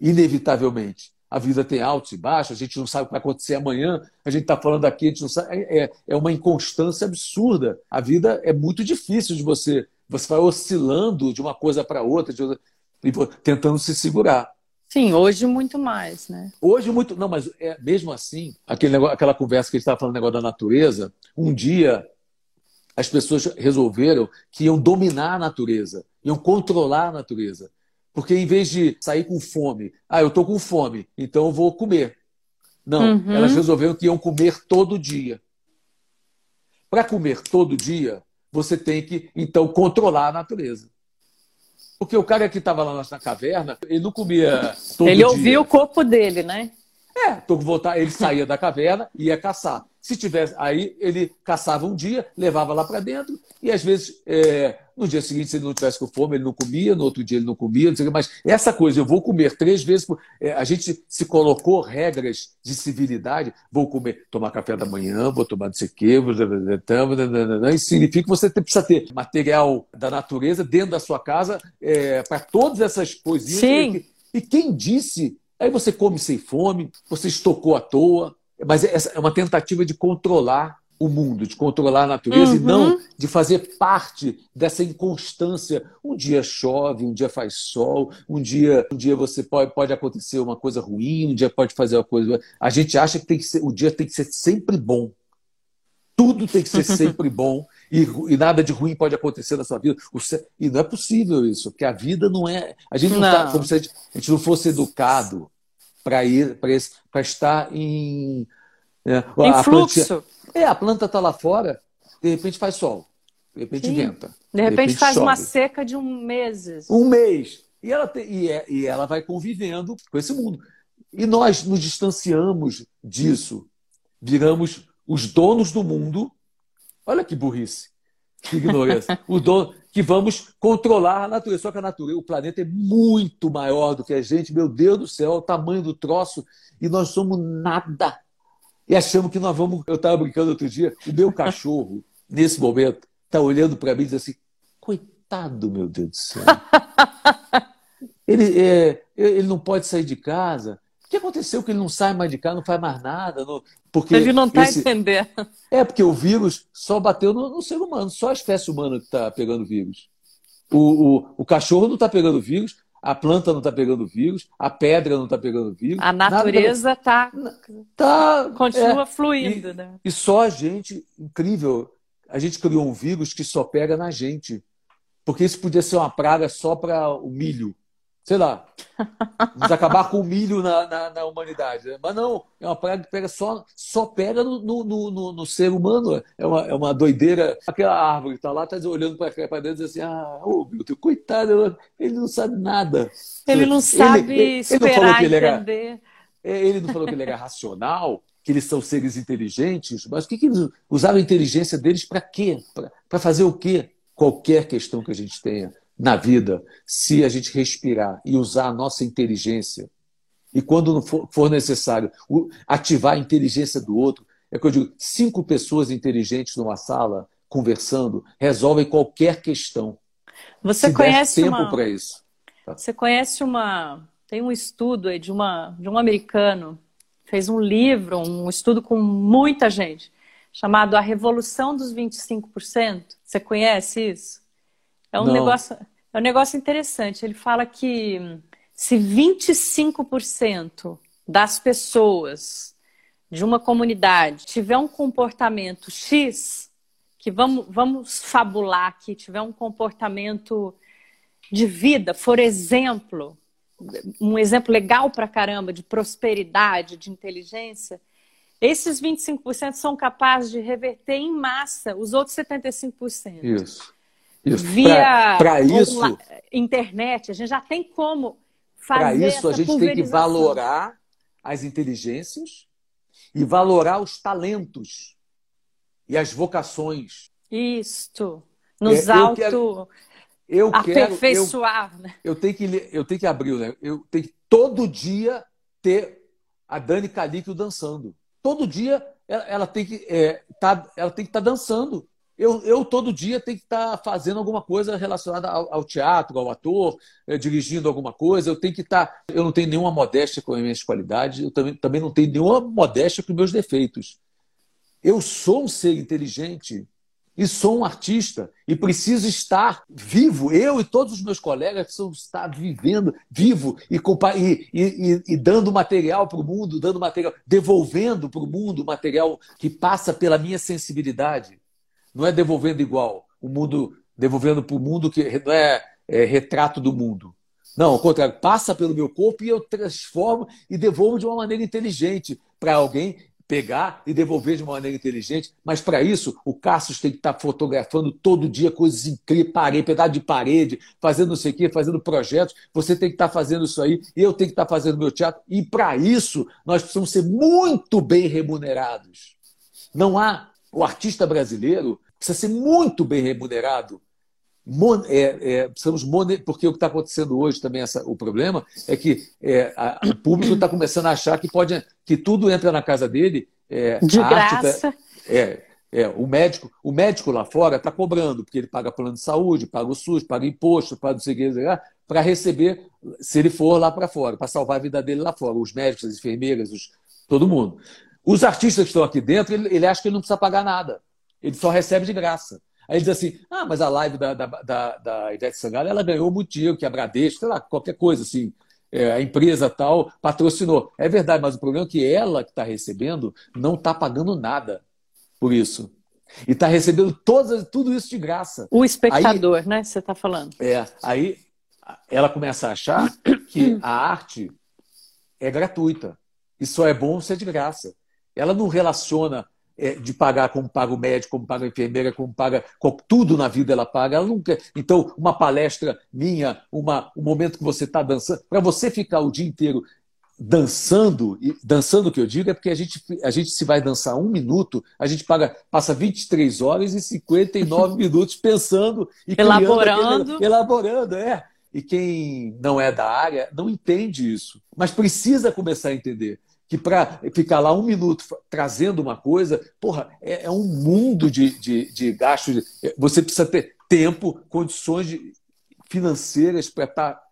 inevitavelmente. A vida tem altos e baixos, a gente não sabe o que vai acontecer amanhã, a gente está falando aqui, a gente não sabe. É, é, é uma inconstância absurda. A vida é muito difícil de você. Você vai oscilando de uma coisa para outra, outra, tentando se segurar. Sim, hoje muito mais, né? Hoje muito. Não, mas é, mesmo assim, aquele negócio, aquela conversa que a gente estava falando, negócio da natureza, um dia as pessoas resolveram que iam dominar a natureza, iam controlar a natureza. Porque em vez de sair com fome, ah, eu estou com fome, então eu vou comer. Não, uhum. elas resolveram que iam comer todo dia. Para comer todo dia, você tem que, então, controlar a natureza. Porque o cara que estava lá na caverna, ele não comia todo Ele dia. ouvia o corpo dele, né? É, tô voltar, ele saía da caverna e ia caçar. Se tivesse, aí ele caçava um dia, levava lá para dentro e às vezes é, no dia seguinte, se ele não tivesse com fome, ele não comia, no outro dia ele não comia, não sei o que, mas essa coisa, eu vou comer três vezes por. É, a gente se colocou regras de civilidade, vou comer, tomar café da manhã, vou tomar não sei o quê, vou... isso significa que você precisa ter material da natureza dentro da sua casa é, para todas essas coisinhas. Sim. E quem disse? Aí você come sem fome, você estocou à toa, mas é uma tentativa de controlar o mundo, de controlar a natureza uhum. e não de fazer parte dessa inconstância. Um dia chove, um dia faz sol, um dia, um dia você pode, pode acontecer uma coisa ruim, um dia pode fazer uma coisa. A gente acha que, tem que ser, o dia tem que ser sempre bom. Tudo tem que ser sempre bom e, e, nada de ruim pode acontecer na sua vida. E não é possível isso, porque a vida não é. A gente não, está como se a gente, a gente não fosse educado para ir para estar em é, em fluxo. É, a planta está lá fora, de repente faz sol, de repente Sim. venta. De, de repente, repente, faz chove. uma seca de um mês. Um mês. E ela, te, e, é, e ela vai convivendo com esse mundo. E nós nos distanciamos disso, viramos os donos do mundo. Olha que burrice, que ignorância. o dono, que vamos controlar a natureza. Só que a natureza, o planeta é muito maior do que a gente. Meu Deus do céu, o tamanho do troço. E nós somos nada e achamos que nós vamos. Eu estava brincando outro dia, o meu cachorro, nesse momento, está olhando para mim e diz assim: coitado, meu Deus do céu. ele, é, ele não pode sair de casa. O que aconteceu que ele não sai mais de casa, não faz mais nada? Não, porque ele não está esse... entendendo. É, porque o vírus só bateu no, no ser humano, só a espécie humana que está pegando vírus. O, o, o cachorro não está pegando vírus, a planta não está pegando vírus, a pedra não está pegando vírus. A natureza está. Tá, continua é, fluindo. E, né? e só a gente, incrível, a gente criou um vírus que só pega na gente. Porque isso podia ser uma praga só para o milho sei lá, vamos acabar com o milho na, na, na, humanidade. Né? Mas não, é uma praga que pega só, só pega no, no, no, no ser humano. É uma, é uma doideira. Aquela árvore que está lá, está olhando para dentro e diz assim: ah, ô, meu Deus, coitado, ele não sabe nada. Ele não sabe ele, esperar ele, ele entender. Era, é, ele não falou que ele era racional, que eles são seres inteligentes, mas o que, que eles usaram a inteligência deles para quê? Para fazer o quê? Qualquer questão que a gente tenha na vida se a gente respirar e usar a nossa inteligência. E quando for necessário ativar a inteligência do outro, é que eu digo: cinco pessoas inteligentes numa sala conversando resolvem qualquer questão. Você se conhece tempo uma... para isso. Tá? Você conhece uma. Tem um estudo aí de, uma... de um americano, fez um livro, um estudo com muita gente, chamado A Revolução dos 25%. Você conhece isso? É um, negócio, é um negócio interessante. Ele fala que se 25% das pessoas de uma comunidade tiver um comportamento X, que vamos, vamos fabular aqui, tiver um comportamento de vida, for exemplo, um exemplo legal pra caramba de prosperidade, de inteligência, esses 25% são capazes de reverter em massa os outros 75%. Isso. Isso. Via pra, isso, internet, a gente já tem como fazer Para isso, a gente tem que valorar as inteligências e valorar os talentos e as vocações. Isto. Nos é, auto... Quero, eu aperfeiçoar. Quero, eu, né? eu, tenho que, eu tenho que abrir, né? eu tenho que todo dia ter a Dani Calíquio dançando. Todo dia ela, ela tem que é, tá, ela tem que estar tá dançando eu, eu todo dia tenho que estar tá fazendo alguma coisa relacionada ao, ao teatro, ao ator, eh, dirigindo alguma coisa. Eu tenho que estar. Tá, eu não tenho nenhuma modéstia com as minhas qualidades, eu também, também não tenho nenhuma modéstia com meus defeitos. Eu sou um ser inteligente e sou um artista e preciso estar vivo. Eu e todos os meus colegas precisam estar vivendo, vivo e, e, e, e dando material para o mundo, dando material, devolvendo para o mundo material que passa pela minha sensibilidade. Não é devolvendo igual, o mundo devolvendo para o mundo que não é, é retrato do mundo. Não, ao contrário, passa pelo meu corpo e eu transformo e devolvo de uma maneira inteligente para alguém pegar e devolver de uma maneira inteligente. Mas para isso, o Cassius tem que estar tá fotografando todo dia coisas incríveis, parede, pedaço de parede, fazendo não sei o quê, fazendo projetos. Você tem que estar tá fazendo isso aí, eu tenho que estar tá fazendo meu teatro. E para isso, nós precisamos ser muito bem remunerados. Não há o artista brasileiro precisa ser muito bem remunerado. Mon, é, é, precisamos porque o que está acontecendo hoje também essa, o problema é que é, a, o público está começando a achar que pode que tudo entra na casa dele é, de graça tá, é, é, o médico o médico lá fora está cobrando porque ele paga plano de saúde paga o SUS paga imposto paga o seguinte para receber se ele for lá para fora para salvar a vida dele lá fora os médicos as enfermeiras os, todo mundo os artistas que estão aqui dentro, ele, ele acha que ele não precisa pagar nada. Ele só recebe de graça. Aí ele diz assim: ah, mas a live da, da, da, da Ivete Sangalo, ela ganhou muito dinheiro, que a Bradesco, sei lá, qualquer coisa assim. É, a empresa tal patrocinou. É verdade, mas o problema é que ela que está recebendo não está pagando nada por isso. E está recebendo todas, tudo isso de graça. O espectador, aí, né? Você está falando. É, aí ela começa a achar que a arte é gratuita. E só é bom ser de graça. Ela não relaciona é, de pagar como paga o médico, como paga a enfermeira, como paga tudo na vida ela paga. Ela nunca. Então, uma palestra minha, uma, um momento que você está dançando, para você ficar o dia inteiro dançando, e dançando o que eu digo é porque a gente, a gente se vai dançar um minuto, a gente paga, passa 23 horas e 59 minutos pensando e elaborando. Elaborando, é. E quem não é da área não entende isso, mas precisa começar a entender que para ficar lá um minuto trazendo uma coisa, porra, é, é um mundo de, de, de gastos. Você precisa ter tempo, condições de, financeiras para estar tá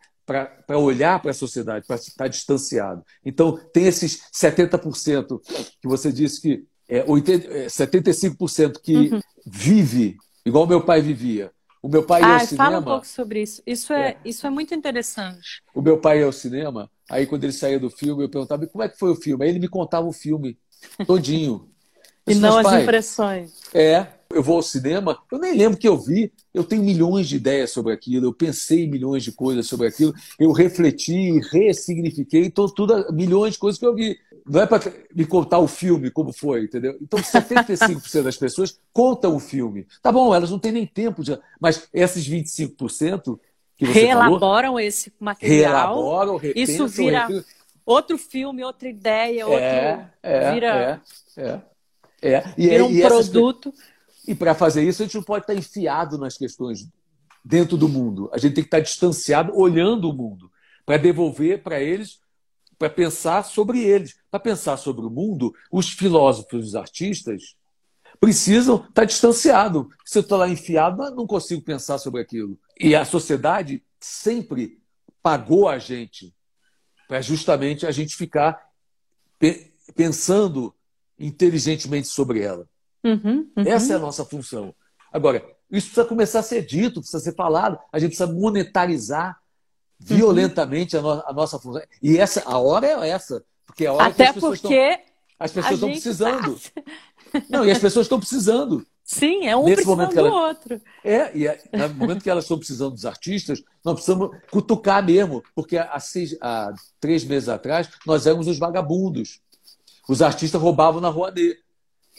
para olhar para a sociedade, para estar distanciado. Então, tem esses 70% que você disse que é, 80, 75% é, que uhum. vive igual meu pai vivia. O meu pai ah, ia ao cinema. Fala um pouco sobre isso. Isso é, é, isso é muito interessante. O meu pai ia ao cinema, aí quando ele saía do filme, eu perguntava como é que foi o filme. Aí ele me contava o filme todinho. e não as pai, impressões. É, eu vou ao cinema, eu nem lembro que eu vi, eu tenho milhões de ideias sobre aquilo, eu pensei em milhões de coisas sobre aquilo, eu refleti, ressignifiquei, então tudo, milhões de coisas que eu vi. Não é para me contar o filme como foi, entendeu? Então 75% das pessoas contam o filme. Tá bom, elas não têm nem tempo de. Mas esses 25% que você Reelaboram falou, esse material. Reelaboram, repensam, Isso vira outro filme, outra ideia, outro. É, é, vira... é, é. É, e, vira um e produto. Essas... E para fazer isso, a gente não pode estar enfiado nas questões dentro do mundo. A gente tem que estar distanciado, olhando o mundo, para devolver para eles, para pensar sobre eles. Para pensar sobre o mundo, os filósofos, os artistas, precisam estar distanciados. Se eu estou lá enfiado, não consigo pensar sobre aquilo. E a sociedade sempre pagou a gente para justamente a gente ficar pensando inteligentemente sobre ela. Uhum, uhum. Essa é a nossa função. Agora, isso precisa começar a ser dito, precisa ser falado, a gente precisa monetarizar violentamente uhum. a, no, a, nossa função. E essa, a hora é essa. Porque a hora Até que as pessoas porque estão, as pessoas estão precisando. Tá... Não, e as pessoas estão precisando. Sim, é um Nesse precisando do outro. É, e é, no momento que elas estão precisando dos artistas, nós precisamos cutucar mesmo, porque há, seis, há três meses atrás nós éramos os vagabundos. Os artistas roubavam na rua dele.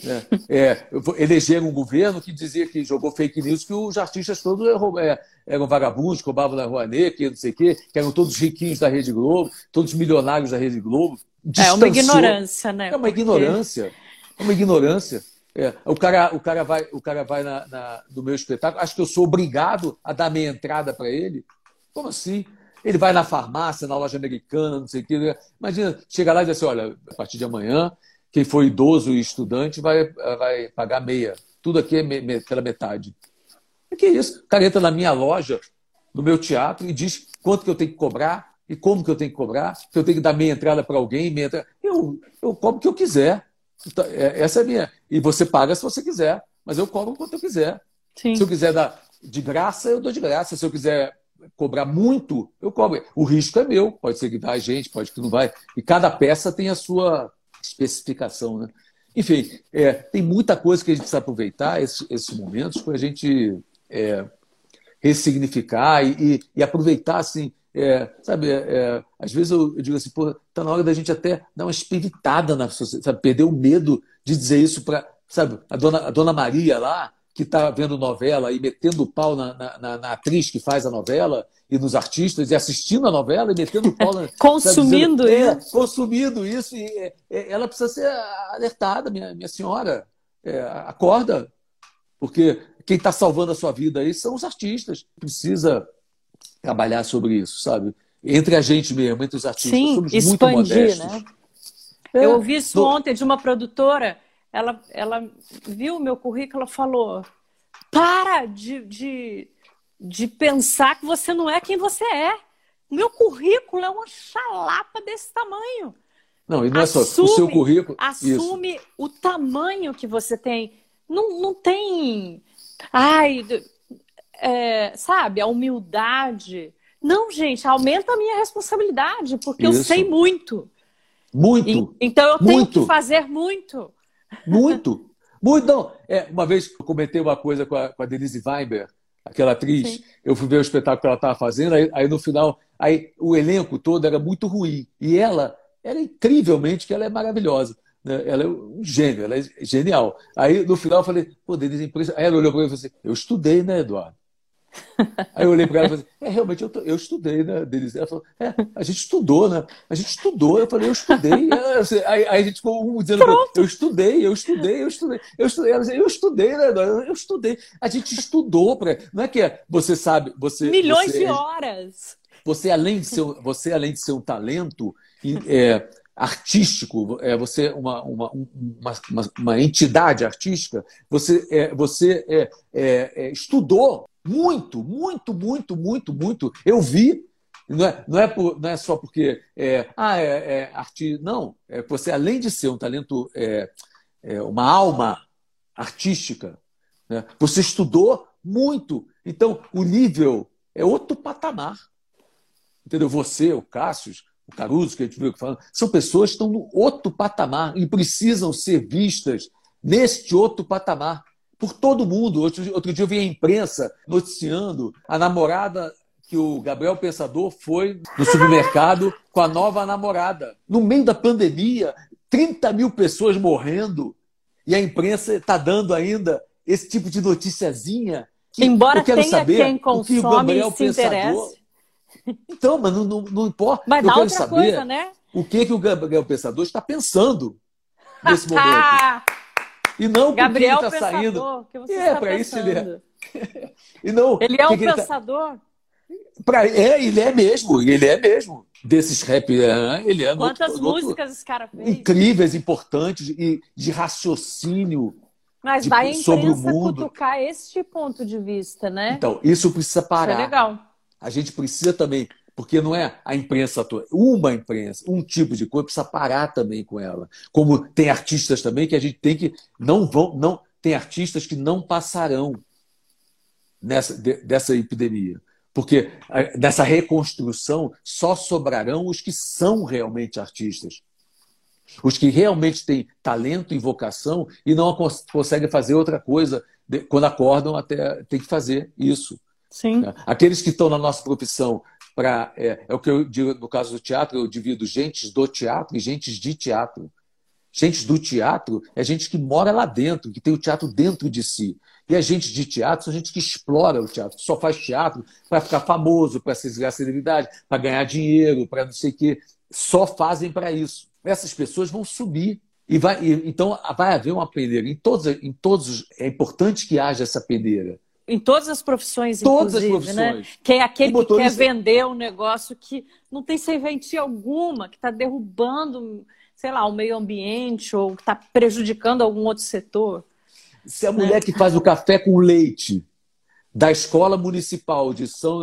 É, é, elegeram um governo que dizia que jogou fake news que os artistas todos eram, é, eram vagabundos, roubavam na rua que não sei o quê, que eram todos riquinhos da Rede Globo, todos milionários da Rede Globo. É uma ignorância, né? É uma Porque... ignorância. É uma ignorância. É, o, cara, o cara vai, o cara vai na, na, no meu espetáculo, acho que eu sou obrigado a dar minha entrada para ele. Como assim? Ele vai na farmácia, na loja americana, não sei o quê. Imagina, chega lá e diz assim: olha, a partir de amanhã quem for idoso e estudante vai, vai pagar meia. Tudo aqui é me, me, pela metade. O que é isso? O cara entra na minha loja, no meu teatro, e diz quanto que eu tenho que cobrar e como que eu tenho que cobrar, que eu tenho que dar meia entrada para alguém, meia entrada. Eu, eu cobro o que eu quiser. Então, é, essa é a minha. E você paga se você quiser, mas eu cobro quanto eu quiser. Sim. Se eu quiser dar de graça, eu dou de graça. Se eu quiser cobrar muito, eu cobro. O risco é meu. Pode ser que vai gente, pode que não vai. E cada peça tem a sua especificação. Né? Enfim, é, tem muita coisa que a gente precisa aproveitar esses, momentos para a gente é, ressignificar e, e, e, aproveitar assim. É, sabe, é, é, às vezes eu, eu digo assim, pô, tá na hora da gente até dar uma espiritada na sociedade, sabe, perder o medo de dizer isso para, sabe, a dona, a dona Maria lá, que está vendo novela e metendo o pau na, na, na, atriz que faz a novela e nos artistas e assistindo a novela e metendo o pau na, consumindo dizendo, isso. é, consumindo isso e é, é, ela precisa ser alertada minha, minha senhora. É, acorda porque quem está salvando a sua vida aí são os artistas precisa trabalhar sobre isso sabe? Entre a gente mesmo entre os artistas. Sim, somos expandir, muito modestos. né? eu ouvi isso ontem de uma produtora ela, ela viu o meu currículo, ela falou: para de, de, de pensar que você não é quem você é. O meu currículo é uma chalapa desse tamanho. Não, e não assume, é só o seu currículo. Assume isso. o tamanho que você tem. Não, não tem. Ai, é, sabe, a humildade. Não, gente, aumenta a minha responsabilidade, porque isso. eu sei muito. Muito. E, então eu tenho que fazer muito. Muito. Muito. Não. É, uma vez eu comentei uma coisa com a, com a Denise Weinberg, aquela atriz. Sim. Eu fui ver o espetáculo que ela estava fazendo, aí, aí, no final, aí o elenco todo era muito ruim. E ela era incrivelmente que ela é maravilhosa. Né? Ela é um gênio, ela é genial. Aí no final eu falei, pô, Denise, impressa. Aí ela olhou para mim e falou assim: Eu estudei, né, Eduardo? Aí eu olhei para ela e falei, é, realmente, eu, eu estudei, né, Denise? Ela falou, é, a gente estudou, né? A gente estudou. Eu falei, eu estudei. Aí, aí a gente ficou um dizendo, eu estudei, eu estudei, eu estudei, eu estudei. Ela disse, eu estudei, né? Eu estudei. A gente estudou. Pra... Não é que é, você sabe... Você, Milhões você, de horas. Você além, de ser, você, além de ser um talento... É, artístico, é, você é uma, uma, uma, uma, entidade artística, você, é, você é, é, é estudou muito, muito, muito, muito, muito. Eu vi, Não é, não é, por, não é só porque é, ah, é, é artista. Não, é você, além de ser um talento, é, é uma alma artística, né? você estudou muito. Então, o nível é outro patamar. Entendeu? Você, o Cássio, o Caruso, que a gente viu falando, são pessoas que estão no outro patamar e precisam ser vistas neste outro patamar por todo mundo. Outro, outro dia eu vi a imprensa noticiando a namorada que o Gabriel Pensador foi no supermercado com a nova namorada. No meio da pandemia, 30 mil pessoas morrendo, e a imprensa está dando ainda esse tipo de noticiazinha. Que Embora eu quero tenha saber quem consome o que o Gabriel se Pensador... interesse. Então, mas não, não, não importa. Mas eu quero saber coisa, né? o que, que o Gabriel Pensador está pensando nesse momento. E não Gabriel porque ele está saindo. Que você é, para isso ele é. e não, ele é um que pensador. Ele tá... Pra, é, ele é mesmo, ele é mesmo. Desses rap, é, ele é. Quantas músicas outro, esse cara fez? Incríveis, importantes e de raciocínio. Mas de, vai a mundo. cutucar este ponto de vista, né? Então, isso precisa parar. Isso é legal. A gente precisa também, porque não é a imprensa toda, uma imprensa, um tipo de coisa, precisa parar também com ela. Como tem artistas também que a gente tem que. Não vão. não Tem artistas que não passarão nessa, de, dessa epidemia. Porque nessa reconstrução só sobrarão os que são realmente artistas. Os que realmente têm talento e vocação e não conseguem fazer outra coisa. Quando acordam, até tem que fazer isso. Sim. Aqueles que estão na nossa profissão para é, é, o que eu digo no caso do teatro, eu divido gentes do teatro e gentes de teatro. Gente do teatro é gente que mora lá dentro, que tem o teatro dentro de si. E a gente de teatro são gente que explora o teatro, só faz teatro para ficar famoso, para se a celebridade, para ganhar dinheiro, para não sei o quê. Só fazem para isso. Essas pessoas vão subir. E vai, e, então vai haver uma peneira. Em todos, em todos é importante que haja essa peneira. Em todas as profissões, todas as né? profissões. Né? Que é aquele que quer vender um negócio que não tem serventia alguma, que está derrubando, sei lá, o meio ambiente ou que está prejudicando algum outro setor. Se a mulher que faz o café com leite da escola municipal de São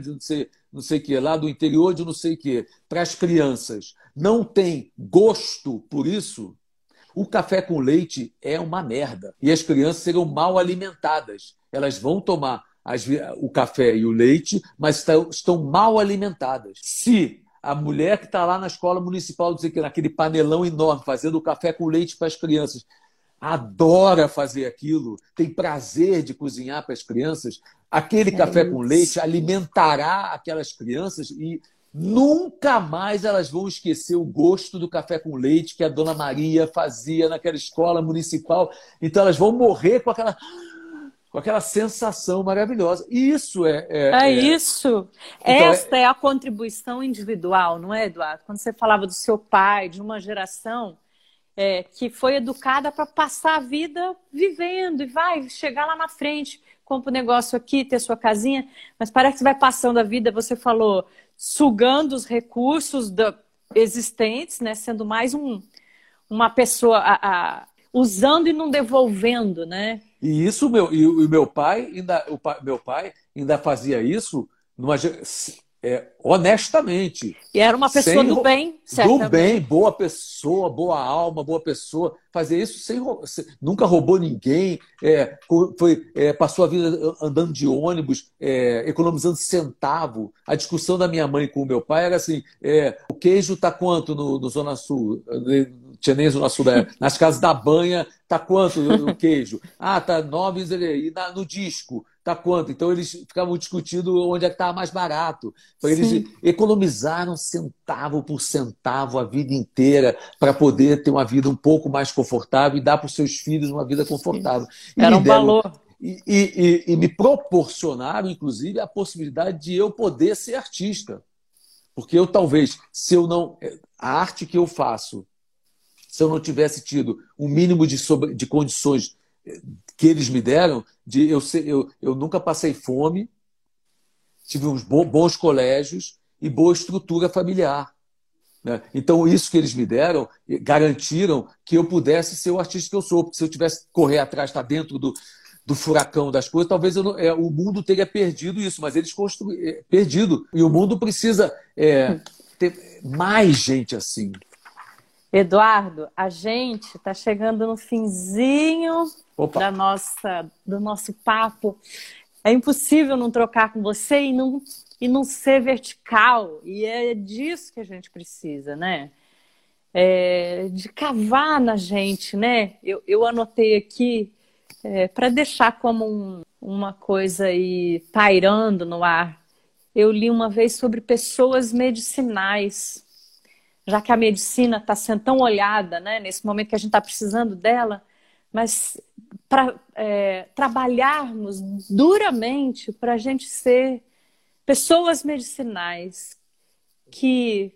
de não sei, não sei que lá do interior de não sei que para as crianças não tem gosto por isso, o café com leite é uma merda e as crianças serão mal alimentadas. Elas vão tomar as, o café e o leite, mas estão, estão mal alimentadas. Se a mulher que está lá na escola municipal, naquele panelão enorme, fazendo o café com leite para as crianças, adora fazer aquilo, tem prazer de cozinhar para as crianças, aquele é café isso. com leite alimentará aquelas crianças e nunca mais elas vão esquecer o gosto do café com leite que a dona Maria fazia naquela escola municipal. Então elas vão morrer com aquela com aquela sensação maravilhosa. Isso é. É, é, é... isso. Então, Esta é... é a contribuição individual, não é, Eduardo? Quando você falava do seu pai, de uma geração é, que foi educada para passar a vida vivendo e vai chegar lá na frente, compra o um negócio aqui, ter sua casinha, mas parece que vai passando a vida, você falou, sugando os recursos da, existentes, né, sendo mais um, uma pessoa a, a, usando e não devolvendo, né? E isso meu e o meu pai ainda o pai, meu pai ainda fazia isso numa é, honestamente. E era uma pessoa do bem, certamente. Do bem, boa pessoa, boa alma, boa pessoa. Fazer isso sem, nunca roubou ninguém, é, foi, é, passou a vida andando de ônibus, é, economizando centavo. A discussão da minha mãe com o meu pai era assim: é, o queijo está quanto no, no Zona Sul? Tinha nem Zona Sul, nas casas da banha, tá quanto o queijo? Ah, tá nove, e no disco tá quanto? Então eles ficavam discutindo onde é que estava mais barato. Então, eles Sim. economizaram centavo por centavo a vida inteira para poder ter uma vida um pouco mais confortável e dar para os seus filhos uma vida confortável. Era um deram, valor. E, e, e, me proporcionaram, inclusive, a possibilidade de eu poder ser artista. Porque eu talvez, se eu não. A arte que eu faço, se eu não tivesse tido um mínimo de, sobre, de condições que eles me deram, de eu, eu, eu nunca passei fome, tive uns bons colégios e boa estrutura familiar. Né? Então, isso que eles me deram, garantiram que eu pudesse ser o artista que eu sou, porque se eu tivesse correr atrás, estar tá dentro do, do furacão das coisas, talvez não, é, o mundo teria perdido isso, mas eles construíram é, perdido. E o mundo precisa é, ter mais gente assim. Eduardo, a gente está chegando no finzinho da nossa, do nosso papo. É impossível não trocar com você e não, e não ser vertical. E é disso que a gente precisa, né? É, de cavar na gente, né? Eu, eu anotei aqui é, para deixar como um, uma coisa aí pairando no ar. Eu li uma vez sobre pessoas medicinais, já que a medicina está sendo tão olhada, né, nesse momento que a gente está precisando dela, mas para é, trabalharmos duramente para a gente ser pessoas medicinais que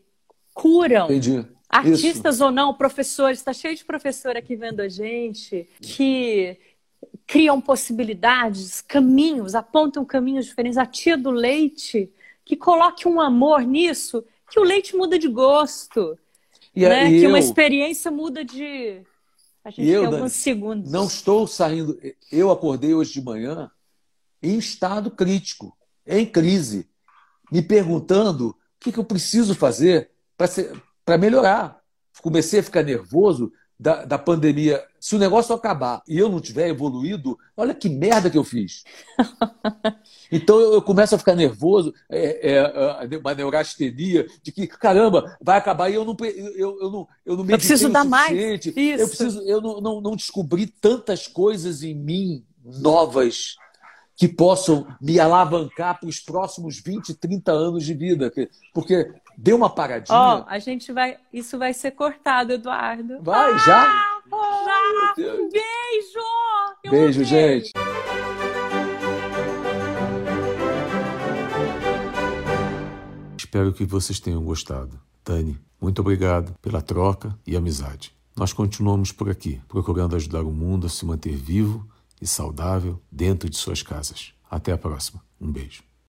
curam. Entendi. Artistas Isso. ou não, professores, está cheio de professor aqui vendo a gente, que criam possibilidades, caminhos, apontam caminhos diferentes. A tia do leite, que coloque um amor nisso, que o leite muda de gosto. E, né? que eu, uma experiência muda de. A gente eu, tem alguns segundos. Não estou saindo. Eu acordei hoje de manhã em estado crítico, em crise, me perguntando o que, que eu preciso fazer para melhorar. Comecei a ficar nervoso da, da pandemia, se o negócio acabar e eu não tiver evoluído, olha que merda que eu fiz. Então eu, começo a ficar nervoso, é, é, uma neurastenia, de que, caramba, vai acabar e eu não, eu, eu não, eu não meditei eu preciso dar mais. Isso. Eu, preciso, eu não, não, não descobri tantas coisas em mim novas que possam me alavancar para os próximos 20, 30 anos de vida. Porque deu uma paradinha. Ó, oh, a gente vai. Isso vai ser cortado, Eduardo. Vai, já? Ah, já! Um beijo! Eu beijo, amei. gente. Espero que vocês tenham gostado. Dani, muito obrigado pela troca e amizade. Nós continuamos por aqui, procurando ajudar o mundo a se manter vivo e saudável dentro de suas casas. Até a próxima. Um beijo.